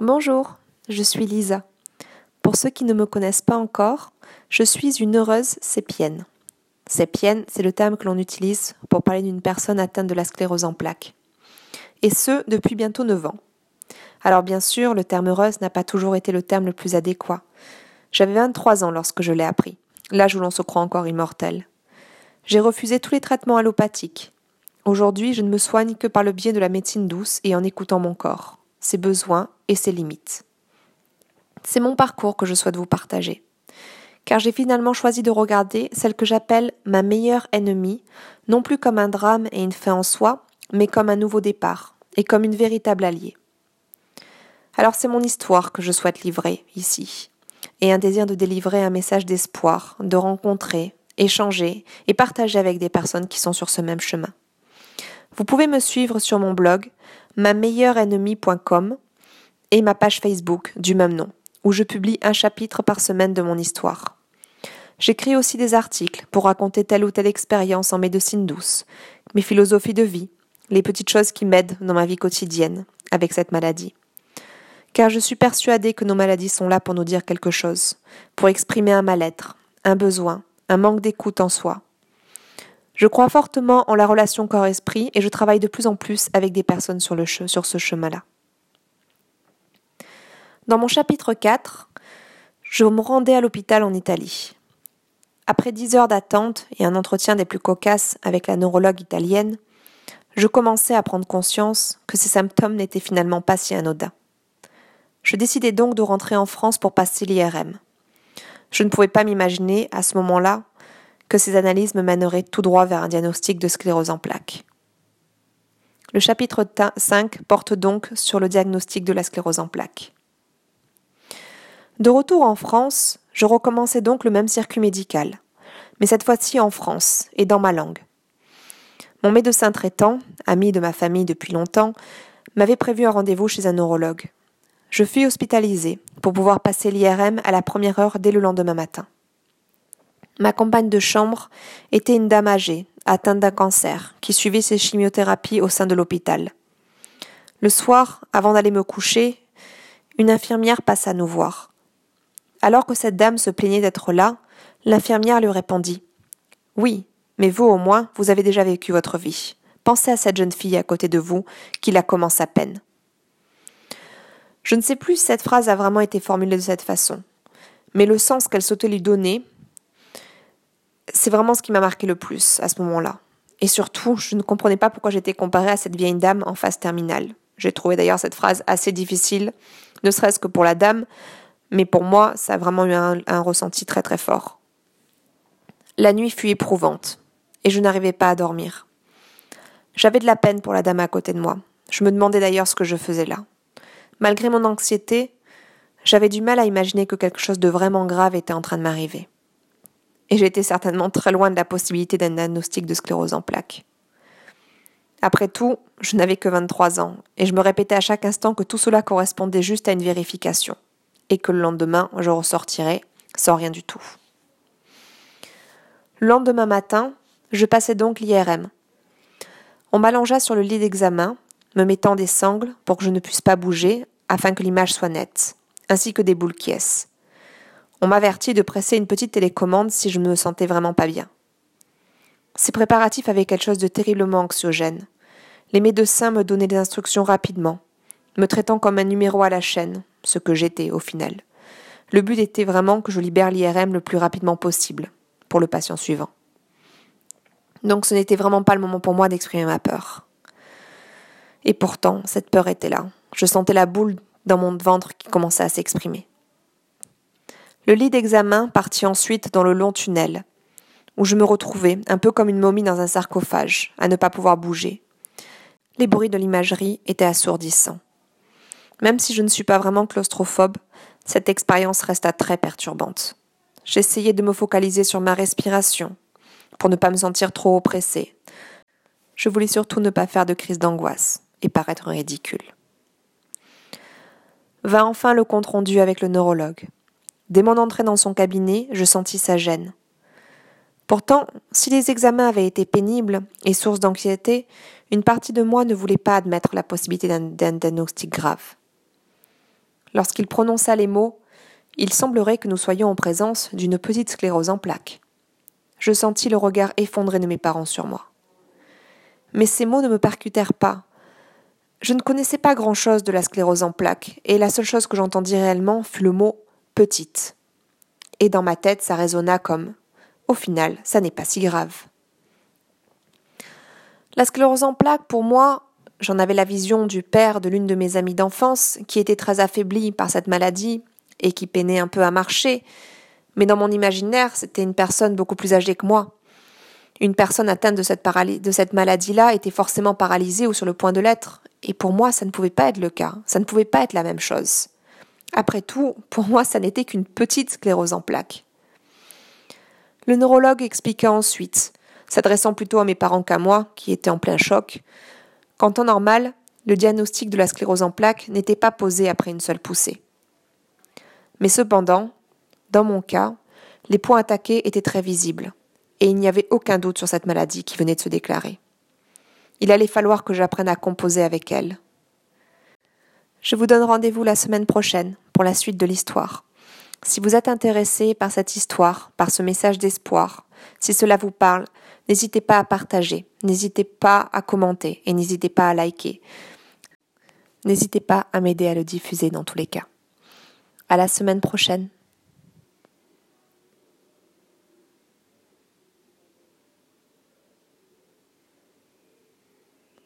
Bonjour, je suis Lisa. Pour ceux qui ne me connaissent pas encore, je suis une heureuse sépienne. Sépienne, c'est le terme que l'on utilise pour parler d'une personne atteinte de la sclérose en plaques. Et ce, depuis bientôt 9 ans. Alors bien sûr, le terme heureuse n'a pas toujours été le terme le plus adéquat. J'avais 23 ans lorsque je l'ai appris, l'âge où l'on se croit encore immortel. J'ai refusé tous les traitements allopathiques. Aujourd'hui, je ne me soigne que par le biais de la médecine douce et en écoutant mon corps, ses besoins et ses limites. C'est mon parcours que je souhaite vous partager. Car j'ai finalement choisi de regarder celle que j'appelle ma meilleure ennemie, non plus comme un drame et une fin en soi, mais comme un nouveau départ, et comme une véritable alliée. Alors c'est mon histoire que je souhaite livrer ici, et un désir de délivrer un message d'espoir, de rencontrer, échanger et partager avec des personnes qui sont sur ce même chemin. Vous pouvez me suivre sur mon blog ma-meilleure-ennemie.com et ma page Facebook du même nom, où je publie un chapitre par semaine de mon histoire. J'écris aussi des articles pour raconter telle ou telle expérience en médecine douce, mes philosophies de vie, les petites choses qui m'aident dans ma vie quotidienne avec cette maladie. Car je suis persuadée que nos maladies sont là pour nous dire quelque chose, pour exprimer un mal-être, un besoin, un manque d'écoute en soi. Je crois fortement en la relation corps-esprit et je travaille de plus en plus avec des personnes sur, ce chemin-là. Dans mon chapitre 4, je me rendais à l'hôpital en Italie. Après dix heures d'attente et un entretien des plus cocasses avec la neurologue italienne, je commençais à prendre conscience que ces symptômes n'étaient finalement pas si anodins. Je décidai donc de rentrer en France pour passer l'IRM. Je ne pouvais pas m'imaginer, à ce moment-là, que ces analyses me mèneraient tout droit vers un diagnostic de sclérose en plaques. Le chapitre 5 porte donc sur le diagnostic de la sclérose en plaques. De retour en France, je recommençais donc le même circuit médical, mais cette fois-ci en France et dans ma langue. Mon médecin traitant, ami de ma famille depuis longtemps, m'avait prévu un rendez-vous chez un neurologue. Je fus hospitalisée pour pouvoir passer l'IRM à la première heure dès le lendemain matin. Ma compagne de chambre était une dame âgée, atteinte d'un cancer, qui suivait ses chimiothérapies au sein de l'hôpital. Le soir, avant d'aller me coucher, une infirmière passa nous voir. Alors que cette dame se plaignait d'être là, l'infirmière lui répondit Oui, mais vous au moins, vous avez déjà vécu votre vie. Pensez à cette jeune fille à côté de vous, qui la commence à peine. Je ne sais plus si cette phrase a vraiment été formulée de cette façon, mais le sens qu'elle souhaitait lui donner c'est vraiment ce qui m'a marqué le plus à ce moment-là. Et surtout, je ne comprenais pas pourquoi j'étais comparée à cette vieille dame en phase terminale. J'ai trouvé d'ailleurs cette phrase assez difficile, ne serait-ce que pour la dame, mais pour moi, ça a vraiment eu un, un ressenti très très fort. La nuit fut éprouvante, et je n'arrivais pas à dormir. J'avais de la peine pour la dame à côté de moi. Je me demandais d'ailleurs ce que je faisais là. Malgré mon anxiété, j'avais du mal à imaginer que quelque chose de vraiment grave était en train de m'arriver et j'étais certainement très loin de la possibilité d'un diagnostic de sclérose en plaques. Après tout, je n'avais que 23 ans, et je me répétais à chaque instant que tout cela correspondait juste à une vérification, et que le lendemain, je ressortirais sans rien du tout. Le lendemain matin, je passais donc l'IRM. On m'allongea sur le lit d'examen, me mettant des sangles pour que je ne puisse pas bouger afin que l'image soit nette, ainsi que des boules qui on m'avertit de presser une petite télécommande si je ne me sentais vraiment pas bien. Ces préparatifs avaient quelque chose de terriblement anxiogène. Les médecins me donnaient des instructions rapidement, me traitant comme un numéro à la chaîne, ce que j'étais au final. Le but était vraiment que je libère l'IRM le plus rapidement possible, pour le patient suivant. Donc ce n'était vraiment pas le moment pour moi d'exprimer ma peur. Et pourtant, cette peur était là. Je sentais la boule dans mon ventre qui commençait à s'exprimer. Le lit d'examen partit ensuite dans le long tunnel, où je me retrouvais, un peu comme une momie dans un sarcophage, à ne pas pouvoir bouger. Les bruits de l'imagerie étaient assourdissants. Même si je ne suis pas vraiment claustrophobe, cette expérience resta très perturbante. J'essayais de me focaliser sur ma respiration, pour ne pas me sentir trop oppressée. Je voulais surtout ne pas faire de crise d'angoisse et paraître ridicule. Va enfin le compte rendu avec le neurologue. Dès mon entrée dans son cabinet, je sentis sa gêne. Pourtant, si les examens avaient été pénibles et source d'anxiété, une partie de moi ne voulait pas admettre la possibilité d'un diagnostic grave. Lorsqu'il prononça les mots, il semblerait que nous soyons en présence d'une petite sclérose en plaques. Je sentis le regard effondré de mes parents sur moi. Mais ces mots ne me percutèrent pas. Je ne connaissais pas grand-chose de la sclérose en plaques, et la seule chose que j'entendis réellement fut le mot petite. Et dans ma tête, ça résonna comme Au final, ça n'est pas si grave. La sclérose en plaques, pour moi, j'en avais la vision du père de l'une de mes amies d'enfance, qui était très affaibli par cette maladie et qui peinait un peu à marcher, mais dans mon imaginaire, c'était une personne beaucoup plus âgée que moi. Une personne atteinte de cette, de cette maladie-là était forcément paralysée ou sur le point de l'être, et pour moi, ça ne pouvait pas être le cas, ça ne pouvait pas être la même chose. Après tout, pour moi, ça n'était qu'une petite sclérose en plaques. Le neurologue expliqua ensuite, s'adressant plutôt à mes parents qu'à moi, qui étaient en plein choc, qu'en temps normal, le diagnostic de la sclérose en plaques n'était pas posé après une seule poussée. Mais cependant, dans mon cas, les points attaqués étaient très visibles, et il n'y avait aucun doute sur cette maladie qui venait de se déclarer. Il allait falloir que j'apprenne à composer avec elle. Je vous donne rendez-vous la semaine prochaine pour la suite de l'histoire. Si vous êtes intéressé par cette histoire, par ce message d'espoir, si cela vous parle, n'hésitez pas à partager, n'hésitez pas à commenter et n'hésitez pas à liker. N'hésitez pas à m'aider à le diffuser dans tous les cas. À la semaine prochaine.